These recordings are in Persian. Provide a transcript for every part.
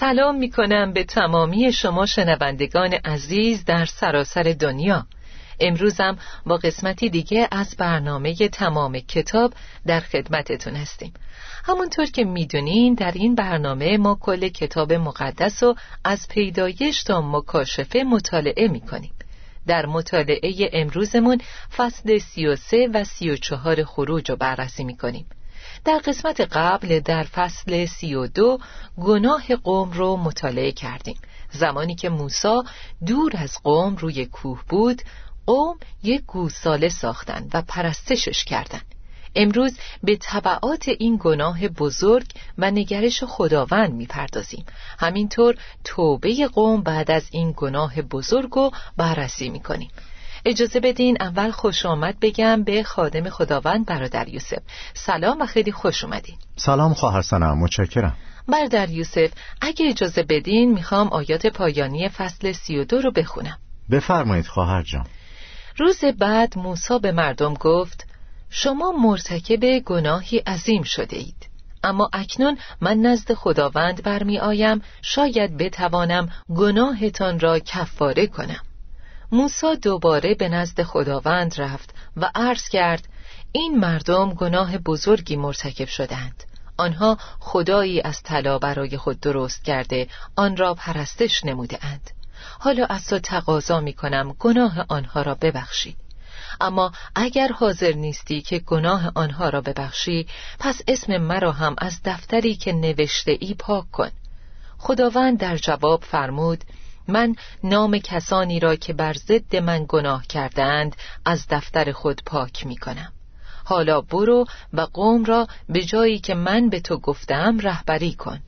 سلام می کنم به تمامی شما شنوندگان عزیز در سراسر دنیا. امروزم با قسمتی دیگه از برنامه تمام کتاب در خدمتتون هستیم. همونطور که می‌دونین در این برنامه ما کل کتاب مقدس رو از پیدایش تا مکاشفه مطالعه می‌کنیم. در مطالعه امروزمون فصل سی و سه و سی و چهار خروج رو بررسی می‌کنیم. در قسمت قبل در فصل سی و دو گناه قوم رو مطالعه کردیم. زمانی که موسی دور از قوم روی کوه بود قوم یک گوساله ساختند و پرستشش کردند. امروز به طبعات این گناه بزرگ و نگرش خداوند می‌پردازیم. همینطور توبه قوم بعد از این گناه بزرگ رو بررسی می‌کنیم. اجازه بدین اول خوش آمد بگم به خادم خداوند برادر یوسف. سلام و خیلی خوش اومدین. سلام خواهر سنم متشکرم. برادر یوسف اگه اجازه بدین می‌خوام آیات پایانی فصل سی و دو رو بخونم. بفرمایید خواهر جان. روز بعد موسی به مردم گفت شما مرتکب گناهی عظیم شده اید. اما اکنون من نزد خداوند برمی آیم شاید بتوانم گناهتان را کفاره کنم. موسا دوباره به نزد خداوند رفت و عرض کرد این مردم گناه بزرگی مرتکب شدند. آنها خدایی از طلا برای خود درست کرده آن را پرستش نموده اند حالا از تو تقاضا می کنم گناه آنها را ببخشی. اما اگر حاضر نیستی که گناه آنها را ببخشی پس اسم مرا هم از دفتری که نوشته ای پاک کن. خداوند در جواب فرمود من نام کسانی را که بر ضد من گناه کردند از دفتر خود پاک می کنم حالا برو و قوم را به جایی که من به تو گفتم رهبری کن.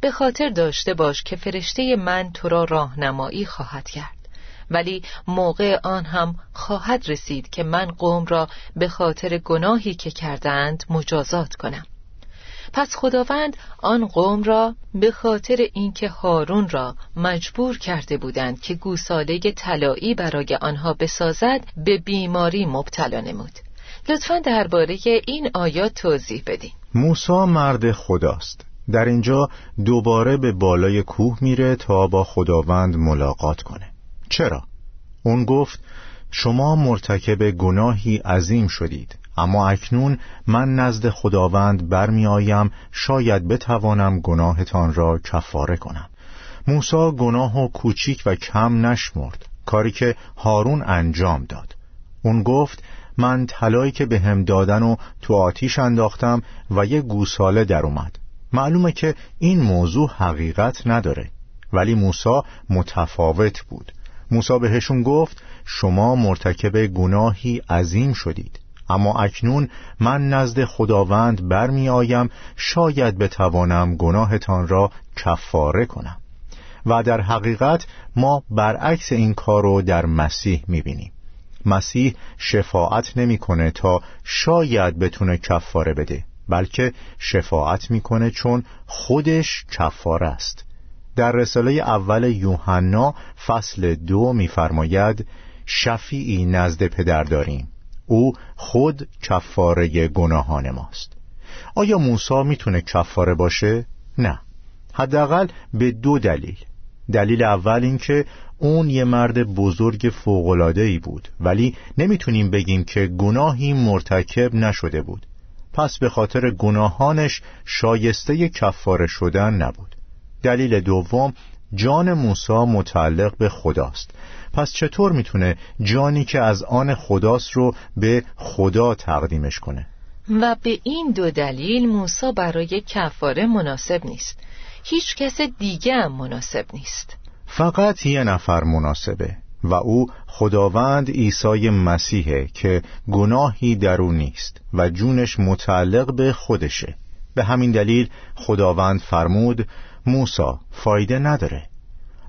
به خاطر داشته باش که فرشته من تو را راهنمایی خواهد کرد. ولی موقع آن هم خواهد رسید که من قوم را به خاطر گناهی که کردند مجازات کنم. پس خداوند آن قوم را به خاطر اینکه هارون را مجبور کرده بودند که گوساله طلایی برای آنها بسازد به بیماری مبتلا نمود. لطفا درباره این آیات توضیح بدین. موسی مرد خداست. در اینجا دوباره به بالای کوه میره تا با خداوند ملاقات کنه. چرا؟ اون گفت شما مرتکب گناهی عظیم شدید. اما اکنون من نزد خداوند برمی شاید بتوانم گناهتان را کفاره کنم. موسا گناه و کوچیک و کم نشمرد. کاری که هارون انجام داد. اون گفت من طلایی که به هم دادن و تو آتیش انداختم و یه گوساله در اومد. معلومه که این موضوع حقیقت نداره. ولی موسا متفاوت بود. موسا بهشون گفت شما مرتکب گناهی عظیم شدید. اما اکنون من نزد خداوند برمی آیم شاید بتوانم گناهتان را کفاره کنم. و در حقیقت ما برعکس این کار رو در مسیح می بینیم مسیح شفاعت نمی‌کنه تا شاید بتونه کفاره بده بلکه شفاعت می‌کنه چون خودش کفاره است. در رساله اول یوحنا فصل دو میفرماید شفیعی نزد پدر داریم. او خود کفاره گناهان ماست. آیا موسی می‌تونه کفاره باشه؟ نه. حداقل به دو دلیل. دلیل اول اینکه اون یه مرد بزرگ ای بود ولی نمی‌تونیم بگیم که گناهی مرتکب نشده بود. پس به خاطر گناهانش شایسته کفاره شدن نبود. دلیل دوم جان موسی متعلق به خداست. پس چطور می‌تونه جانی که از آن خداست رو به خدا تقدیمش کنه؟ و به این دو دلیل موسی برای کفاره مناسب نیست. هیچ کس دیگه هم مناسب نیست. فقط یه نفر مناسبه و او خداوند عیسی مسیحه که گناهی در او نیست و جونش متعلق به خودشه. به همین دلیل خداوند فرمود موسا فایده نداره.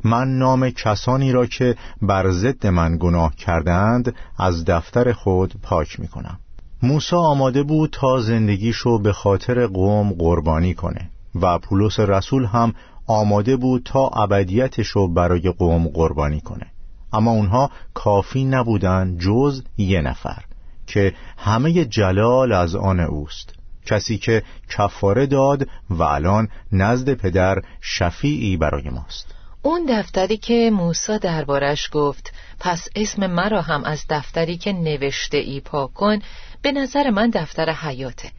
من نام کسانی را که بر ضد من گناه کردند از دفتر خود پاک می کنم موسا آماده بود تا زندگیشو به خاطر قوم قربانی کنه و پولس رسول هم آماده بود تا ابدیتشو برای قوم قربانی کنه. اما اونها کافی نبودن جز یه نفر که همه جلال از آن اوست. کسی که کفاره داد و الان نزد پدر شفیعی برای ماست. اون دفتری که موسا دربارش گفت پس اسم مرا هم از دفتری که نوشته ای پاک کن به نظر من دفتر حیاته.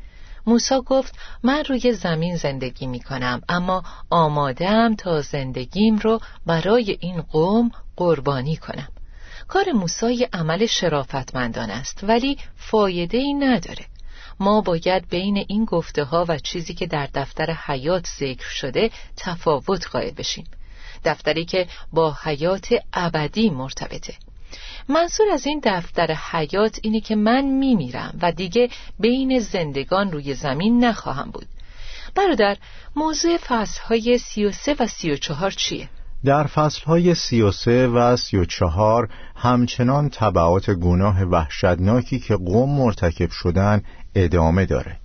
موسا گفت من روی زمین زندگی می کنم اما آمادم تا زندگیم رو برای این قوم قربانی کنم. کار موسی عمل شرافتمندان است ولی فایده ای نداره. ما باید بین این گفته ها و چیزی که در دفتر حیات ذکر شده تفاوت قائل بشیم. دفتری که با حیات ابدی مرتبطه. منظور از این دفتر حیات اینه که من میمیرم و دیگه بین زندگان روی زمین نخواهم بود. برادر موضوع فصلهای سی و سه و سی و چهار چیه؟ در فصلهای سی و سه و سی و چهار همچنان طبعات گناه وحشتناکی که قوم مرتکب شدن ادامه داره.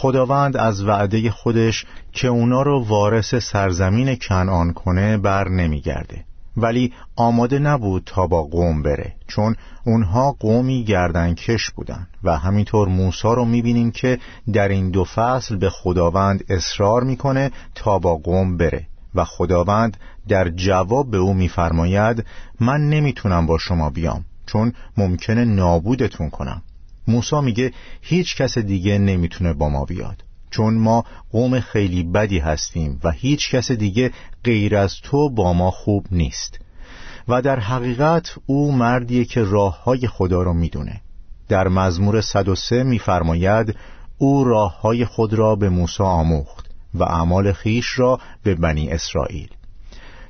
خداوند از وعده خودش که اونا رو وارث سرزمین کنعان کنه بر نمیگرده. ولی آماده نبود تا با قوم بره چون اونها قومی گردنکش بودن و همینطور موسا رو می‌بینیم که در این دو فصل به خداوند اصرار می‌کنه تا با قوم بره و خداوند در جواب به او میفرماید من نمی‌تونم با شما بیام چون ممکنه نابودتون کنم. موسا میگه هیچ کس دیگه نمی‌تونه با ما بیاد. چون ما قوم خیلی بدی هستیم و هیچ کس دیگه غیر از تو با ما خوب نیست. و در حقیقت او مردیه که راه های خدا رو می‌دونه. در مزمور 103 میفرماید او راه های خود را به موسی آموخت و اعمال خیش را به بنی اسرائیل.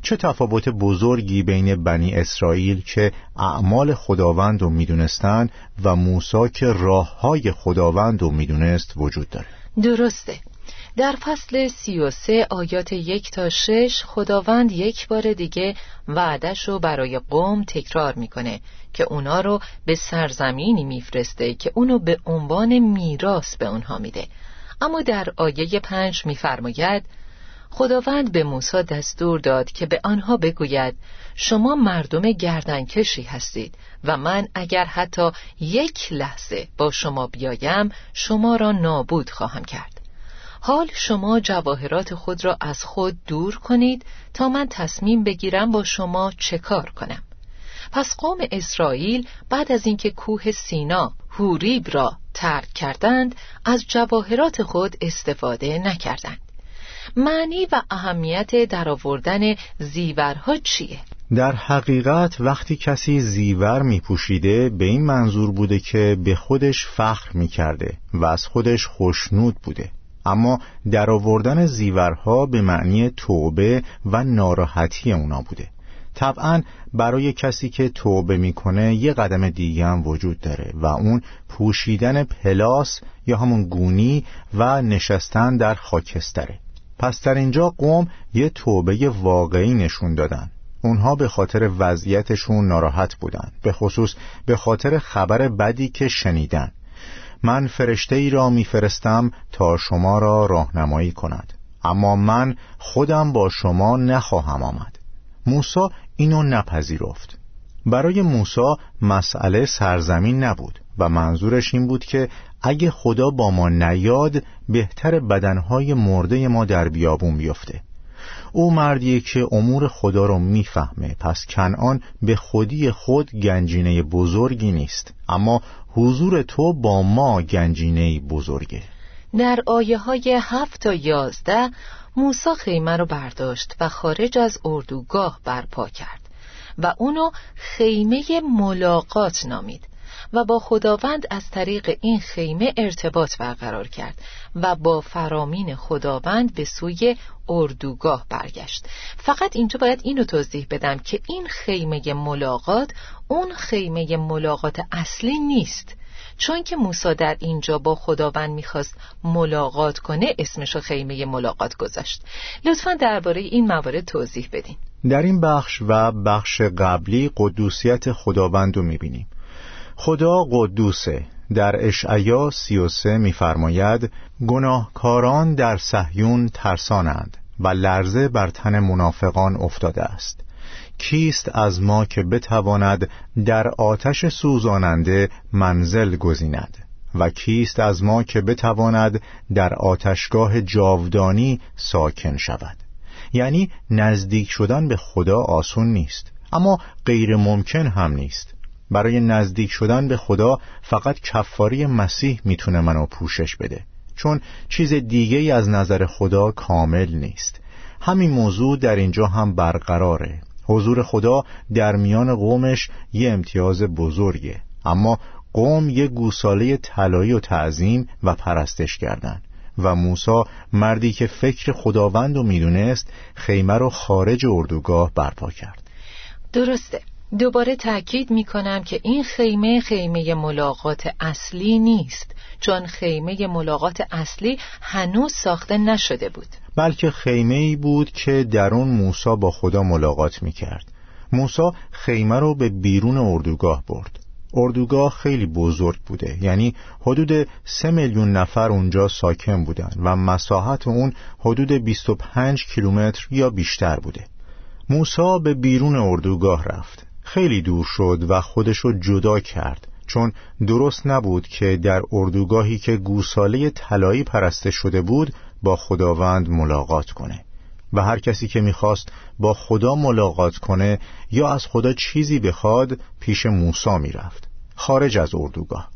چه تفاوت بزرگی بین بنی اسرائیل که اعمال خداوند رو می‌دونستند و موسی که راه های خداوند رو می‌دونست وجود داره؟ درسته. در فصل سی و سه آیات یک تا شش خداوند یک بار دیگه وعدش رو برای قوم تکرار می‌کنه که اونا رو به سرزمینی میفرسته که اونو به عنوان میراث به اونها میده. اما در آیه پنج میفرماید خداوند به موسی دستور داد که به آنها بگوید شما مردم گردنکشی هستید و من اگر حتی یک لحظه با شما بیایم شما را نابود خواهم کرد. حال شما جواهرات خود را از خود دور کنید تا من تصمیم بگیرم با شما چه کار کنم. پس قوم اسرائیل بعد از اینکه کوه سینا هوریب را ترک کردند از جواهرات خود استفاده نکردند. معنی و اهمیت درآوردن زیورها چیه؟ در حقیقت وقتی کسی زیور می پوشیده به این منظور بوده که به خودش فخر می کرده و از خودش خوشنود بوده. اما درآوردن زیورها به معنی توبه و ناراحتی اونا بوده. طبعا برای کسی که توبه می‌کنه یه قدم دیگه هم وجود داره و اون پوشیدن پلاس یا همون گونی و نشستن در خاکستره. پس در اینجا قوم یه توبه واقعی نشون دادن. اونها به خاطر وضعیتشون ناراحت بودن. به خصوص به خاطر خبر بدی که شنیدن. من فرشته ای را میفرستم تا شما را راهنمایی کند. اما من خودم با شما نخواهم آمد. موسا اینو نپذیرفت. برای موسا مسئله سرزمین نبود و منظورش این بود که اگه خدا با ما نیاد بهتر بدنهای مرده ما در بیابون بیفته. او مردیه که امور خدا رو می‌فهمه. پس کنعان به خودی خود گنجینه بزرگی نیست. اما حضور تو با ما گنجینه بزرگه. در آیه های هفت تا یازده موسا خیمه رو برداشت و خارج از اردوگاه برپا کرد و اونو خیمه ملاقات نامید. و با خداوند از طریق این خیمه ارتباط برقرار کرد و با فرامین خداوند به سوی اردوگاه برگشت. فقط اینجا باید اینو توضیح بدم که این خیمه ملاقات اون خیمه ملاقات اصلی نیست. چون که موسی در اینجا با خداوند می‌خواست ملاقات کنه اسمشو خیمه ملاقات گذاشت. لطفا درباره این موارد توضیح بدین. در این بخش و بخش قبلی قدوسیت خداوند رو می‌بینیم. خدا قدوسه. در اشعیا سی و سه میفرماید گناهکاران در صهیون ترسانند و لرزه بر تن منافقان افتاده است. کیست از ما که بتواند در آتش سوزاننده منزل گزیند؟ و کیست از ما که بتواند در آتشگاه جاودانی ساکن شود؟ یعنی نزدیک شدن به خدا آسون نیست اما غیر ممکن هم نیست. برای نزدیک شدن به خدا فقط کفاری مسیح می‌تونه منو پوشش بده. چون چیز دیگه ای از نظر خدا کامل نیست. همین موضوع در اینجا هم برقراره. حضور خدا در میان قومش یه امتیاز بزرگه. اما قوم یه گوساله طلایی و تعظیم و پرستش کردن. و موسا مردی که فکر خداوند رو می‌دونست خیمه رو خارج اردوگاه برپا کرد. درسته. دوباره تأکید می کنم که این خیمه خیمه ملاقات اصلی نیست چون خیمه ملاقات اصلی هنوز ساخته نشده بود. بلکه خیمه ای بود که در اون موسا با خدا ملاقات می کرد موسا خیمه رو به بیرون اردوگاه برد. اردوگاه خیلی بزرگ بوده یعنی حدود سه میلیون نفر اونجا ساکن بودن و مساحت اون حدود 25 کیلومتر یا بیشتر بوده. موسا به بیرون اردوگاه رفت. خیلی دور شد و خودشو جدا کرد چون درست نبود که در اردوگاهی که گوساله طلایی پرسته شده بود با خداوند ملاقات کنه. و هر کسی که می‌خواست با خدا ملاقات کنه یا از خدا چیزی بخواد پیش موسا می‌رفت خارج از اردوگاه.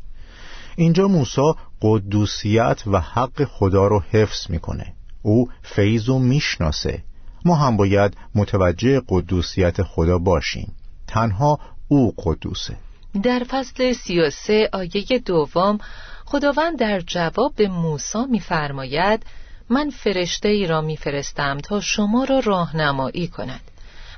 اینجا موسا قدوسیت و حق خدا رو حفظ می‌کنه. او فیض و می‌شناسه. ما هم باید متوجه قدوسیت خدا باشیم. تنها او قدوسه. در فصل سی و سه آیه دوم خداوند در جواب به موسی میفرماید من فرشته ای را میفرستم تا شما را راهنمایی کند.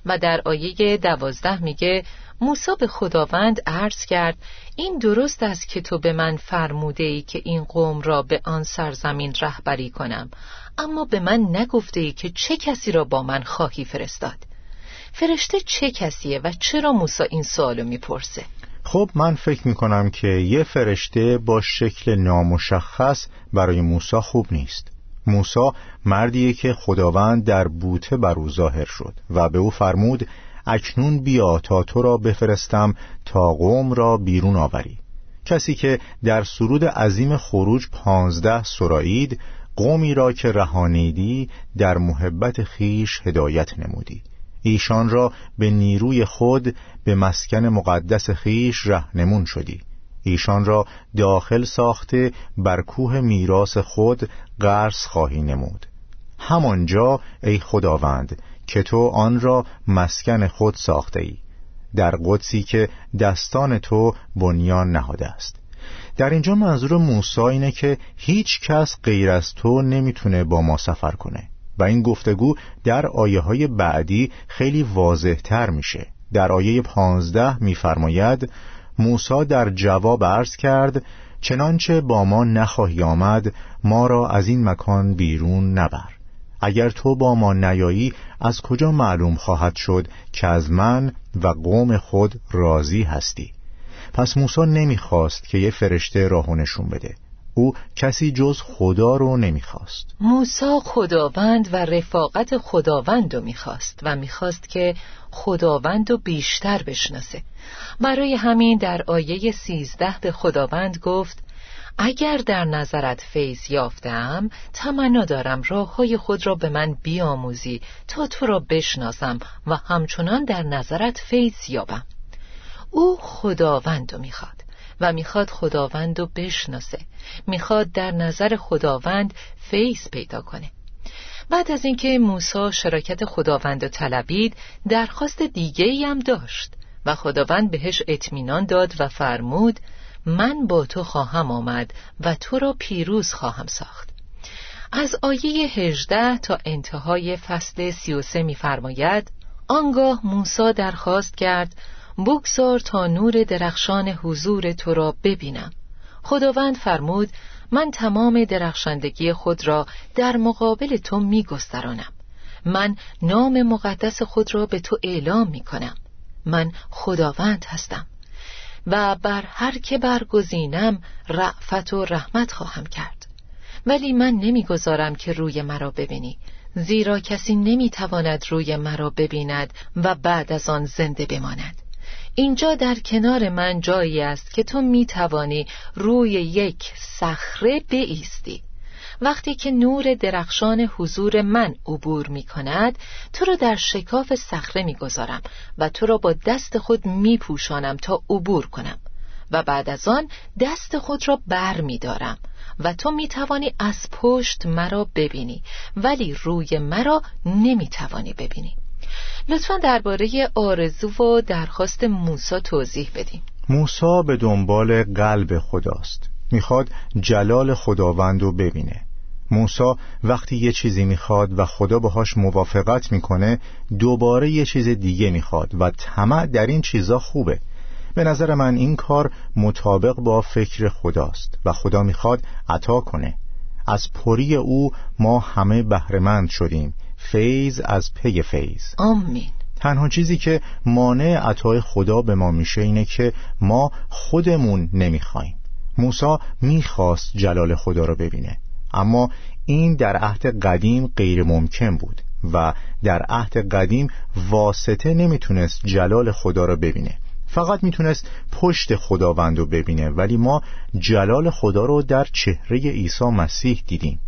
و در آیه دوازده میگه موسی به خداوند عرض کرد این درست است که تو به من فرموده ای که این قوم را به آن سرزمین رهبری کنم. اما به من نگفته ای که چه کسی را با من خواهی فرستاد. فرشته چه کسیه و چرا موسی این سوالو می‌پرسه؟ خب من فکر می‌کنم که یه فرشته با شکل نامشخص برای موسی خوب نیست. موسی مردیه که خداوند در بوته بر او ظاهر شد و به او فرمود اکنون بیا تا تو را بفرستم تا قوم را بیرون آوری. کسی که در سرود عظیم خروج پانزده سرایید قومی را که رهانیدی در محبت خیش هدایت نمودی. ایشان را به نیروی خود به مسکن مقدس خیش رهنمون شدی. ایشان را داخل ساخته بر کوه میراث خود قرص خواهی نمود. همانجا ای خداوند که تو آن را مسکن خود ساخته ای در قدسی که دستان تو بنیان نهاده است. در اینجا منظور موسی اینه که هیچ کس غیر از تو نمی‌تونه با ما سفر کنه. و این گفتگو در آیه های بعدی خیلی واضح تر میشه. در آیه پانزده میفرماید موسا در جواب عرض کرد چنانچه با ما نخواهی آمد ما را از این مکان بیرون نبر. اگر تو با ما نیایی از کجا معلوم خواهد شد که از من و قوم خود راضی هستی؟ پس موسی نمی‌خواست که یه فرشته راهو نشون بده. او کسی جز خدا رو نمی‌خواست. موسا خداوند و رفاقت خداوند رو می‌خواست و می‌خواست که خداوند رو بیشتر بشناسه. برای همین در آیه سیزده به خداوند گفت اگر در نظرت فیض یافتم تمنا دارم راه های خود را به من بیاموزی تا تو را بشناسم و همچنان در نظرت فیض یابم. او خداوند رو می‌خواد. و می‌خواد خداوند رو بشناسه. می‌خواد در نظر خداوند فیض پیدا کنه. بعد از اینکه موسی شراکت خداوند رو طلبید درخواست دیگه ای هم داشت و خداوند بهش اطمینان داد و فرمود من با تو خواهم آمد و تو را پیروز خواهم ساخت. از آیه 18 تا انتهای فصل 33 می‌فرماید آنگاه موسی درخواست کرد بگذار تا نور درخشان حضور تو را ببینم. خداوند فرمود من تمام درخشندگی خود را در مقابل تو میگسترانم. من نام مقدس خود را به تو اعلام می کنم من خداوند هستم و بر هر که برگزینم رعفت و رحمت خواهم کرد. ولی من نمی‌گذارم که روی مرا ببینی زیرا کسی نمی‌تواند روی مرا ببیند و بعد از آن زنده بماند. اینجا در کنار من جایی است که تو می توانی روی یک صخره بایستی وقتی که نور درخشان حضور من عبور می کند تو را در شکاف صخره می گذارم و تو را با دست خود می پوشانم تا عبور کنم و بعد از آن دست خود را بر می دارم و تو می توانی از پشت مرا ببینی ولی روی مرا نمی توانی ببینی. لطفا درباره آرزو و درخواست موسی توضیح بدیم موسی به دنبال قلب خداست. می‌خواد جلال خداوند رو ببینه. موسی وقتی یه چیزی می‌خواد و خدا باهاش موافقت می‌کنه دوباره یه چیز دیگه می‌خواد و طمع در این چیزا خوبه. به نظر من این کار مطابق با فکر خداست و خدا می‌خواد عطا کنه. از پری او ما همه بهرهمند شدیم. فیض از پی فیض. آمین. تنها چیزی که مانع عطای خدا به ما میشه اینه که ما خودمون نمی‌خوایم. موسی می‌خواست جلال خدا رو ببینه اما این در عهد قدیم غیر ممکن بود و در عهد قدیم واسطه نمی‌تونست جلال خدا رو ببینه. فقط می‌تونست پشت خداوند رو ببینه ولی ما جلال خدا رو در چهره عیسی مسیح دیدیم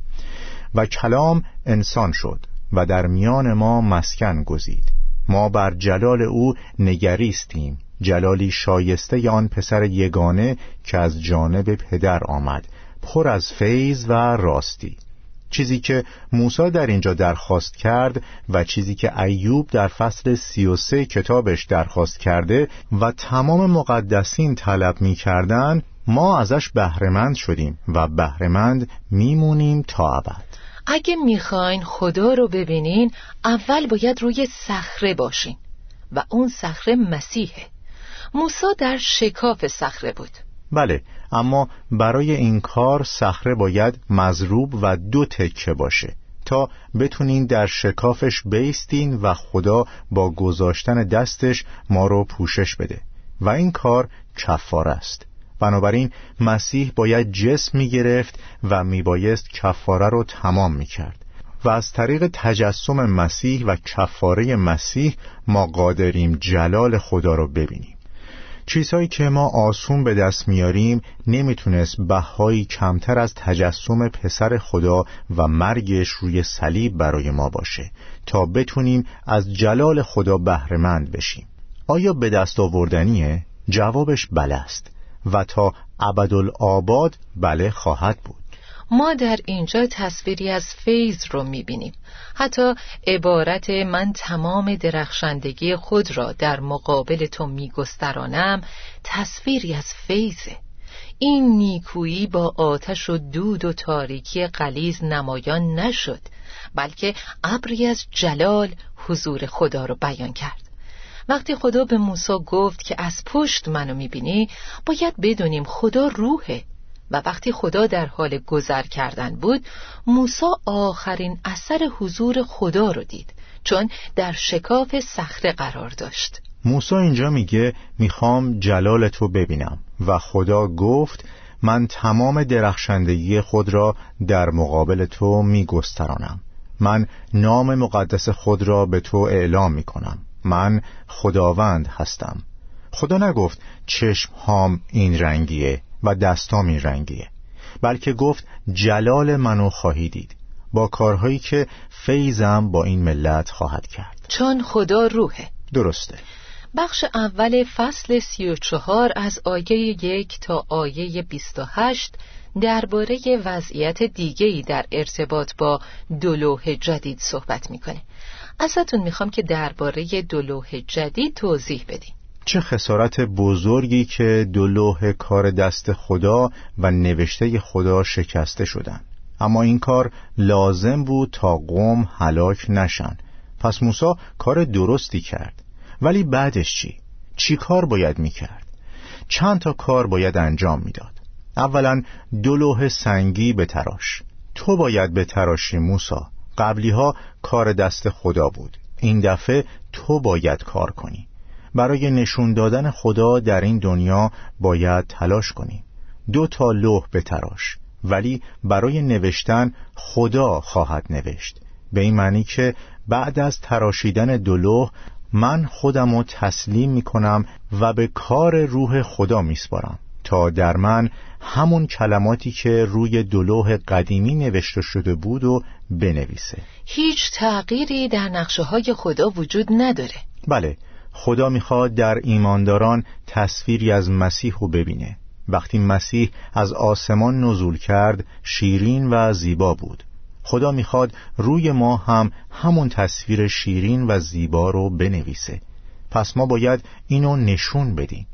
و کلام انسان شد. و در میان ما مسکن گزید. ما بر جلال او نگریستیم. جلالی شایسته آن پسر یگانه که از جانب پدر آمد. پر از فیض و راستی. چیزی که موسی در اینجا درخواست کرد و چیزی که ایوب در فصل سی و سه کتابش درخواست کرده و تمام مقدسین طلب می کردن ما ازش بهرهمند شدیم و بهرهمند میمونیم تا ابد. اگه می‌خواین خدا رو ببینین اول باید روی صخره باشین. و اون صخره مسیحه. موسی در شکاف صخره بود. بله اما برای این کار صخره باید مضروب و دو تکه باشه تا بتونین در شکافش بیستین و خدا با گذاشتن دستش ما رو پوشش بده. و این کار کفار است. بنابراین مسیح باید جسم می گرفت و می بایست کفاره رو تمام می کرد و از طریق تجسم مسیح و کفاره مسیح ما قادریم جلال خدا رو ببینیم. چیزهایی که ما آسون به دست میاریم نمی‌تونست بهایی کمتر از تجسم پسر خدا و مرگش روی صلیب برای ما باشه تا بتونیم از جلال خدا بهرهمند بشیم. آیا به دست آوردنیه؟ جوابش بله است. و تا ابدالآباد بله خواهد بود. ما در اینجا تصویری از فیض رو می‌بینیم. حتی عبارت من تمام درخشندگی خود را در مقابل تو میگسترانم تصویری از فیضه. این نیکویی با آتش و دود و تاریکی قلیز نمایان نشد بلکه ابری از جلال حضور خدا رو بیان کرد. وقتی خدا به موسی گفت که از پشت منو می‌بینی باید بدونیم خدا روحه. و وقتی خدا در حال گذر کردن بود موسی آخرین اثر حضور خدا رو دید چون در شکاف صخره قرار داشت. موسی اینجا میگه می‌خوام جلال تو ببینم. و خدا گفت من تمام درخشندگی خود را در مقابل تو میگسترانم. من نام مقدس خود را به تو اعلام می‌کنم. من خداوند هستم. خدا نگفت چشم هام این رنگیه و دستام این رنگیه. بلکه گفت جلال منو خواهی دید. با کارهایی که فیضم با این ملت خواهد کرد. چون خدا روحه. درسته. بخش اول فصل سی و چهار از آیه یک تا آیه بیست و هشت درباره وضعیت دیگری در ارتباط با دلوه جدید صحبت می‌کنه. ازتون می‌خوام که درباره دلوه جدید توضیح بدین. چه خسارت بزرگی که دلوه کار دست خدا و نوشته خدا شکسته شدن. اما این کار لازم بود تا قوم هلاک نشن. پس موسی کار درستی کرد. ولی بعدش چی؟ چی کار باید می‌کرد؟ چند تا کار باید انجام می‌داد؟ اولا دو سنگی به تراش. تو باید به تراشی موسا قبلی ها کار دست خدا بود. این دفعه تو باید کار کنی. برای نشون دادن خدا در این دنیا باید تلاش کنی. دو تا لوح تراش ولی برای نوشتن خدا خواهد نوشت. به این معنی که بعد از تراشیدن دو لوح من خودم رو تسلیم می کنم و به کار روح خدا میسپارم تا در من همون کلماتی که روی دلوه قدیمی نوشته شده بود و بنویسه. هیچ تغییری در نقشه های خدا وجود نداره. بله خدا می‌خواد در ایمانداران تصویری از مسیح رو ببینه. وقتی مسیح از آسمان نزول کرد شیرین و زیبا بود. خدا می‌خواد روی ما هم همون تصویر شیرین و زیبا رو بنویسه. پس ما باید اینو نشون بدیم.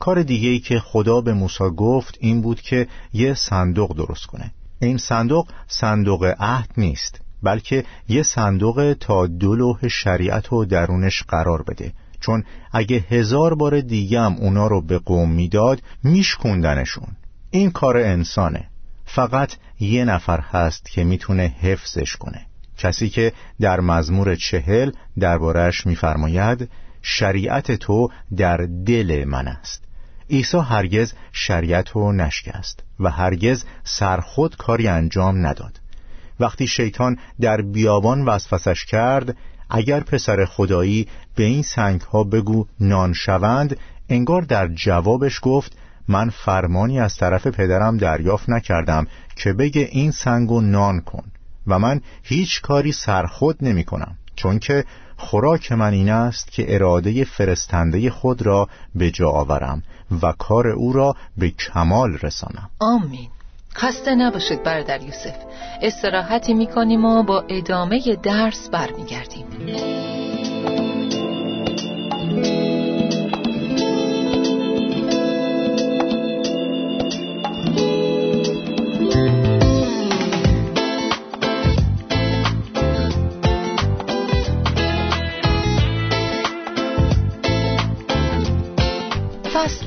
کار دیگه که خدا به موسی گفت این بود که یه صندوق درست کنه. این صندوق صندوق عهد نیست بلکه یه صندوق تا دو لوح شریعت رو درونش قرار بده. چون اگه هزار بار دیگه هم اونا رو به قوم می‌داد میشکوندنشون. این کار انسانه. فقط یه نفر هست که می‌تونه حفظش کنه. کسی که در مزمور چهل دربارش میفرماید شریعت تو در دل من است. عیسی هرگز شریعت رو نشکست و هرگز سرخود کاری انجام نداد. وقتی شیطان در بیابان وسوسش کرد اگر پسر خدایی به این سنگ ها بگو نان شوند انگار در جوابش گفت من فرمانی از طرف پدرم دریافت نکردم که بگه این سنگو نان کن و من هیچ کاری سرخود نمی کنم چون که خوراک من این است که اراده فرستنده خود را به جا آورم و کار او را به کمال رسانم. آمین. خسته نباشید برادر یوسف. استراحتی می‌کنیم و با ادامه درس برمیگردیم.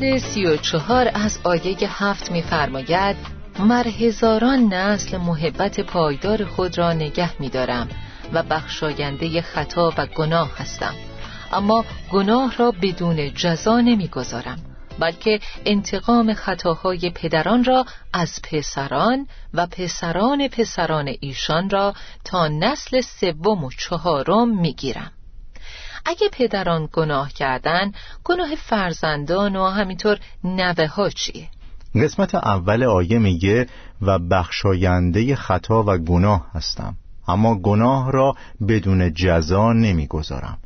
فصل سی و چهار از آیه هفت میفرماید مر هزاران نسل محبت پایدار خود را نگه میدارم و بخشاینده خطا و گناه هستم. اما گناه را بدون جزا نمی‌گذارم بلکه انتقام خطاهای پدران را از پسران و پسران پسران ایشان را تا نسل سوم و چهارم می‌گیرم. اگه پدران گناه کردن گناه فرزندان و همینطور نوه ها چیه؟ قسمت اول آیه میگه و بخشاینده خطا و گناه هستم اما گناه را بدون جزا نمی‌گذارم.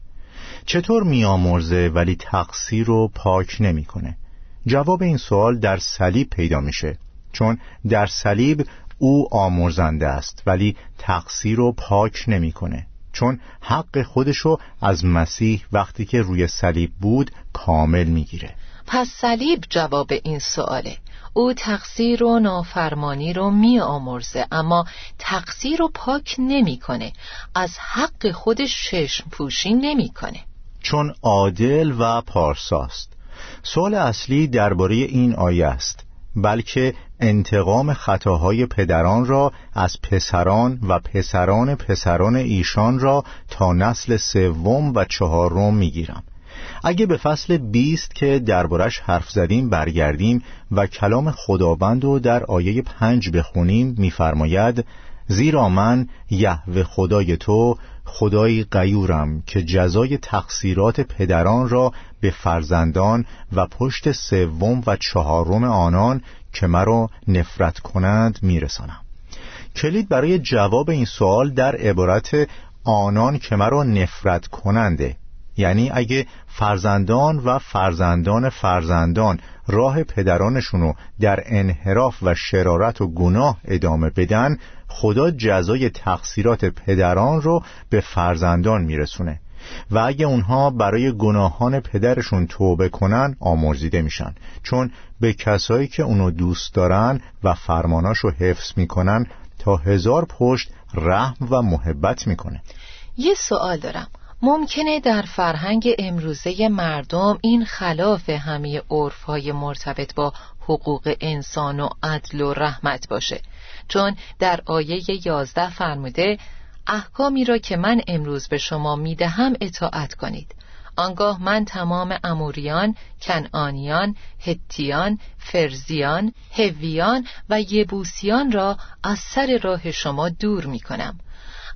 چطور میامرزه ولی تقصیر رو پاک نمی‌کنه؟ جواب این سوال در صلیب پیدا میشه چون در صلیب او آمرزنده است ولی تقصیر رو پاک نمی‌کنه. چون حق خودشو از مسیح وقتی که روی صلیب بود کامل می‌گیره. پس صلیب جواب این سواله. او تقصیر و نافرمانی رو می آمرزه اما تقصیر رو پاک نمی‌کنه. از حق خودش چشم پوشی نمی‌کنه. چون عادل و پارساست. سوال اصلی درباره این آیه است. بلکه انتقام خطاهای پدران را از پسران و پسران پسران ایشان را تا نسل سوم و چهارم می‌گیرم. اگه به فصل بیست که دربارش حرف زدیم برگردیم و کلام خداوند رو در آیه پنج بخونیم میفرماید زیرا من یهوه خدای تو خدای قیورم که جزای تقصیرات پدران را به فرزندان و پشت سوم و چهارم آنان که مرا نفرت کنند میرسانم. کلید برای جواب این سوال در عبارت آنان که مرا نفرت کننده. یعنی اگه فرزندان و فرزندان فرزندان راه پدرانشونو در انحراف و شرارت و گناه ادامه بدن خدا جزای تقصیرات پدران رو به فرزندان میرسونه و اگه اونها برای گناهان پدرشون توبه کنن آمرزیده میشن. چون به کسایی که اونو دوست دارن و فرماناشو حفظ می‌کنن تا هزار پشت رحم و محبت می‌کنه. یه سوال دارم. ممکنه در فرهنگ امروزه مردم این خلاف همه عرفهای مرتبط با حقوق انسان و عدل و رحمت باشه. چون در آیه یازده فرموده احکامی را که من امروز به شما می‌دهم اطاعت کنید. آنگاه من تمام اموریان، کنعانیان، هتیان، فرزیان، هویان و یبوسیان را از سر راه شما دور می کنم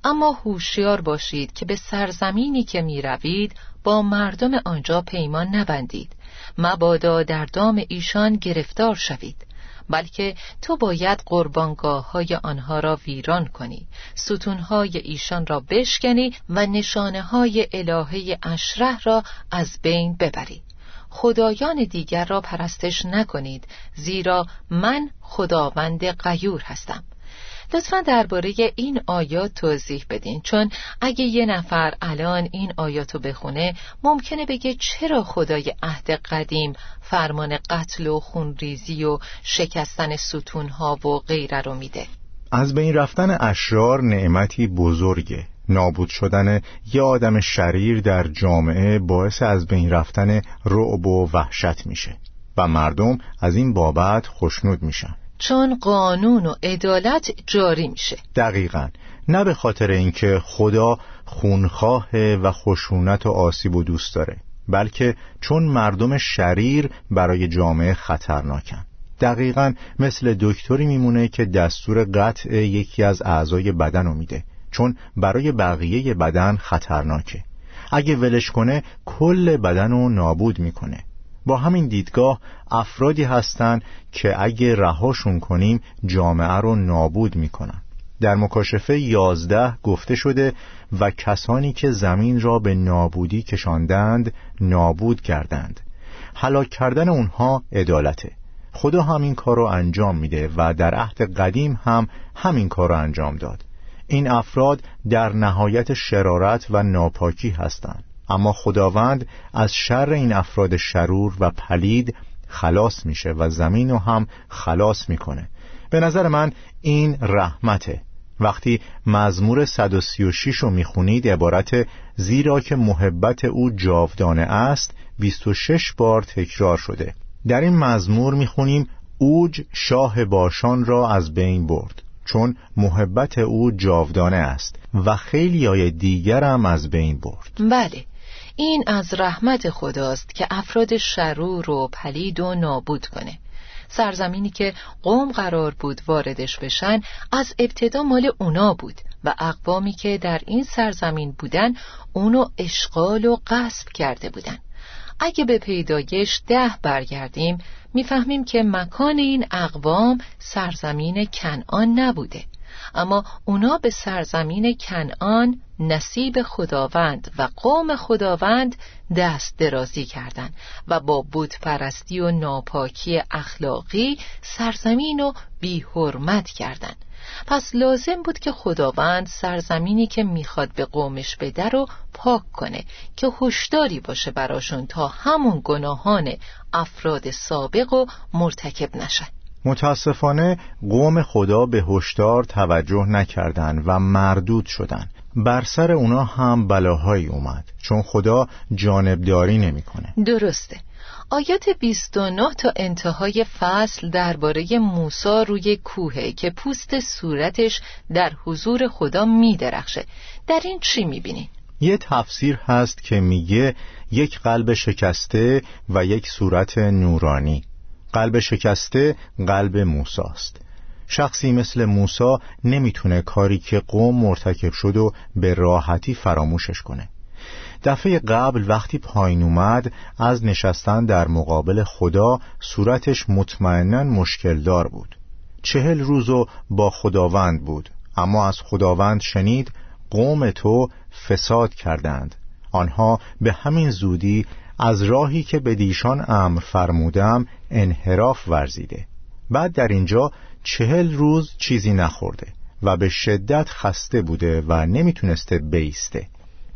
اما هوشیار باشید که به سرزمینی که می روید با مردم آنجا پیمان نبندید. مبادا در دام ایشان گرفتار شوید. بلکه تو باید قربانگاه های آنها را ویران کنی ستونهای ایشان را بشکنی و نشانه های الهه اشره را از بین ببری. خدایان دیگر را پرستش نکنید زیرا من خداوند قیور هستم. لطفا درباره این آیات توضیح بدین. چون اگه یه نفر الان این آیاتو بخونه ممکنه بگه چرا خدای عهد قدیم فرمان قتل و خونریزی و شکستن ستونها و غیره رو میده؟ از بین رفتن اشرار نعمتی بزرگه. نابود شدن یه آدم شریر در جامعه باعث از بین رفتن رعب و وحشت میشه و مردم از این بابت خوشنود میشن. چون قانون و عدالت جاری میشه. دقیقا. نه به خاطر اینکه خدا خونخواه و خشونت و آسیب و دوست داره بلکه چون مردم شریر برای جامعه خطرناکن. دقیقا مثل دکتری میمونه که دستور قطع یکی از اعضای بدن رو میده چون برای بقیه بدن خطرناکه. اگه ولش کنه کل بدن رو نابود می‌کنه. با همین دیدگاه افرادی هستند که اگه رهاشون کنیم جامعه رو نابود می‌کنن. در مکاشفه یازده گفته شده و کسانی که زمین را به نابودی کشاندند نابود کردند. هلاک کردن اونها عدالته. خدا همین کار رو انجام میده و در عهد قدیم هم همین کار رو انجام داد. این افراد در نهایت شرارت و ناپاکی هستند. اما خداوند از شر این افراد شرور و پلید خلاص میشه و زمین رو هم خلاص می‌کنه. به نظر من این رحمته. وقتی مزمور 136 رو می‌خونید عبارت زیرا که محبت او جاودانه است 26 بار تکرار شده. در این مزمور می‌خونیم اوج شاه باشان را از بین برد چون محبت او جاودانه است و خیلی های دیگر هم از بین برد. بله. این از رحمت خداست که افراد شرور و پلید و نابود کنه. سرزمینی که قوم قرار بود واردش بشن از ابتدا مال اونا بود و اقوامی که در این سرزمین بودن اونو اشغال و قصب کرده بودن. اگه به پیدایش ده برگردیم می‌فهمیم که مکان این اقوام سرزمین کنعان نبوده. اما اونا به سرزمین کنعان نصیب خداوند و قوم خداوند دست درازی کردند و با پرستی و ناپاکی اخلاقی سرزمین بی حرمت کردند. پس لازم بود که خداوند سرزمینی که می‌خواد به قومش بده رو پاک کنه که هشداری باشه براشون تا همون گناهان افراد سابق و مرتکب نشن. متاسفانه قوم خدا به هشدار توجه نکردند و مردود شدند. بر سر اونا هم بلاهایی اومد چون خدا جانبداری نمی‌کنه. درسته آیات 29 تا انتهای فصل درباره موسی روی کوهه که پوست صورتش در حضور خدا میدرخشه در این چی می‌بینین؟ یه تفسیر هست که میگه یک قلب شکسته و یک صورت نورانی قلب شکسته قلب موساست. شخصی مثل موسا نمی‌تونه کاری که قوم مرتکب شد و به راحتی فراموشش کنه. دفعه قبل وقتی پایین اومد از نشستن در مقابل خدا صورتش مطمئنا مشکل دار بود. چهل روزو با خداوند بود اما از خداوند شنید قوم تو فساد کردند. آنها به همین زودی از راهی که به دیشان امر فرمودم انحراف ورزیده. بعد در اینجا چهل روز چیزی نخورده و به شدت خسته بوده و نمی‌تونسته بیسته.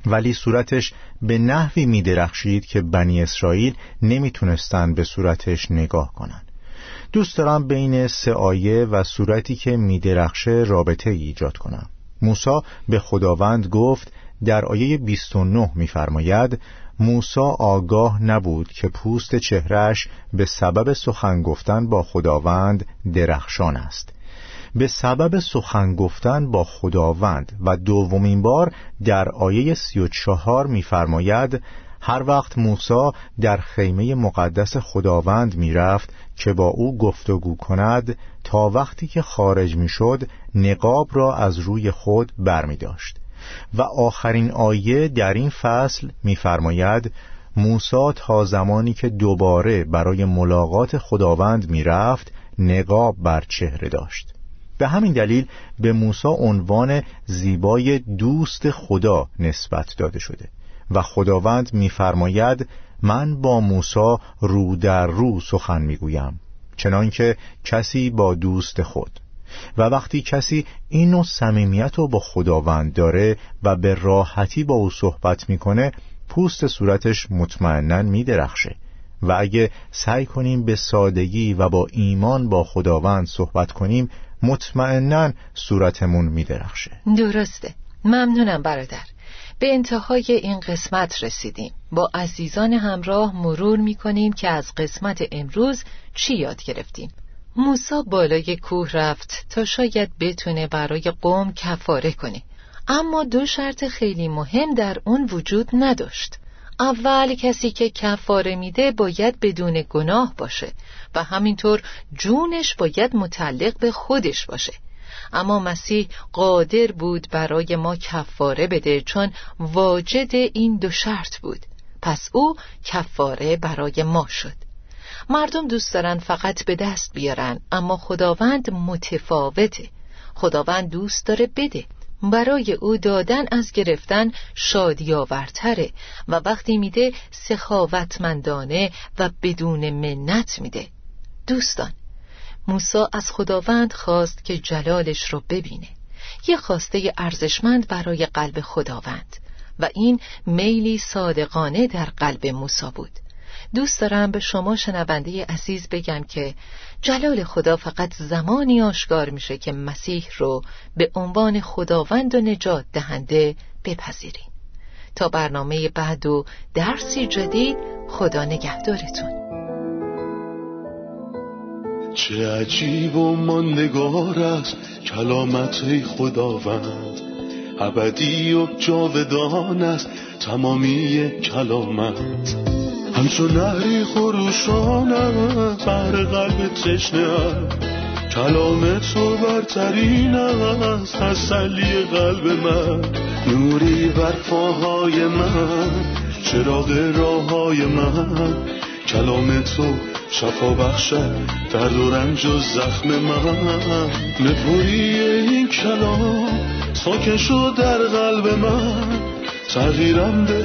ولی صورتش به نحوی میدرخشید که بنی اسرائیل نمی‌تونستن به صورتش نگاه کنن. دوست دارم بین سه آیه و صورتی که میدرخشه رابطه ایجاد کنم. موسی به خداوند گفت در آیه 29 میفرماید موسی آگاه نبود که پوست چهرش به سبب سخن گفتن با خداوند درخشان است. به سبب سخن گفتن با خداوند و دومین بار در آیه سی و چهار میفرماید هر وقت موسی در خیمه مقدس خداوند می‌رفت که با او گفتگو کند تا وقتی که خارج می‌شد نقاب را از روی خود برمی داشت و آخرین آیه در این فصل میفرماید موسی تا زمانی که دوباره برای ملاقات خداوند می‌رفت نقاب بر چهره داشت. به همین دلیل به موسی عنوان زیبای دوست خدا نسبت داده شده و خداوند میفرماید من با موسی رو در رو سخن می‌گویم چنانکه کسی با دوست خود و وقتی کسی این نوع صمیمیت رو با خداوند داره و به راحتی با او صحبت می‌کنه پوست صورتش مطمئنا میدرخشه. و اگه سعی کنیم به سادگی و با ایمان با خداوند صحبت کنیم مطمئنا صورتمون میدرخشه. درسته. ممنونم برادر. به انتهای این قسمت رسیدیم. با عزیزان همراه مرور می کنیم که از قسمت امروز چی یاد گرفتیم؟ موسا بالای کوه رفت تا شاید بتونه برای قوم کفاره کنه. اما دو شرط خیلی مهم در اون وجود نداشت. اول کسی که کفاره میده باید بدون گناه باشه و همینطور جونش باید متعلق به خودش باشه. اما مسیح قادر بود برای ما کفاره بده چون واجد این دو شرط بود. پس او کفاره برای ما شد. مردم دوست دارن فقط به دست بیارن اما خداوند متفاوته. خداوند دوست داره بده. برای او دادن از گرفتن شادیاورتره و وقتی میده سخاوتمندانه و بدون منت میده. دوستان موسی از خداوند خواست که جلالش رو ببینه. یه خواسته ارزشمند برای قلب خداوند و این میلی صادقانه در قلب موسی بود. دوست دارم به شما شنونده عزیز بگم که جلال خدا فقط زمانی آشکار میشه که مسیح رو به عنوان خداوند و نجات دهنده بپذیرین تا برنامه بعد و درسی جدید خدا نگهدارتون. چه عجیب و ماندگار است کلامت خداوند. ابدی و جاودان است تمامی کلامت. همچون نهری خروشانم بر قلب تشنه کلام تو برترین است تسلی قلب من. نوری بر پاهای من چراغ راه های من. کلام تو شفا بخشد درد و رنج و زخم من. نپوری این کلام ساکن شد در قلب من. تغییرم به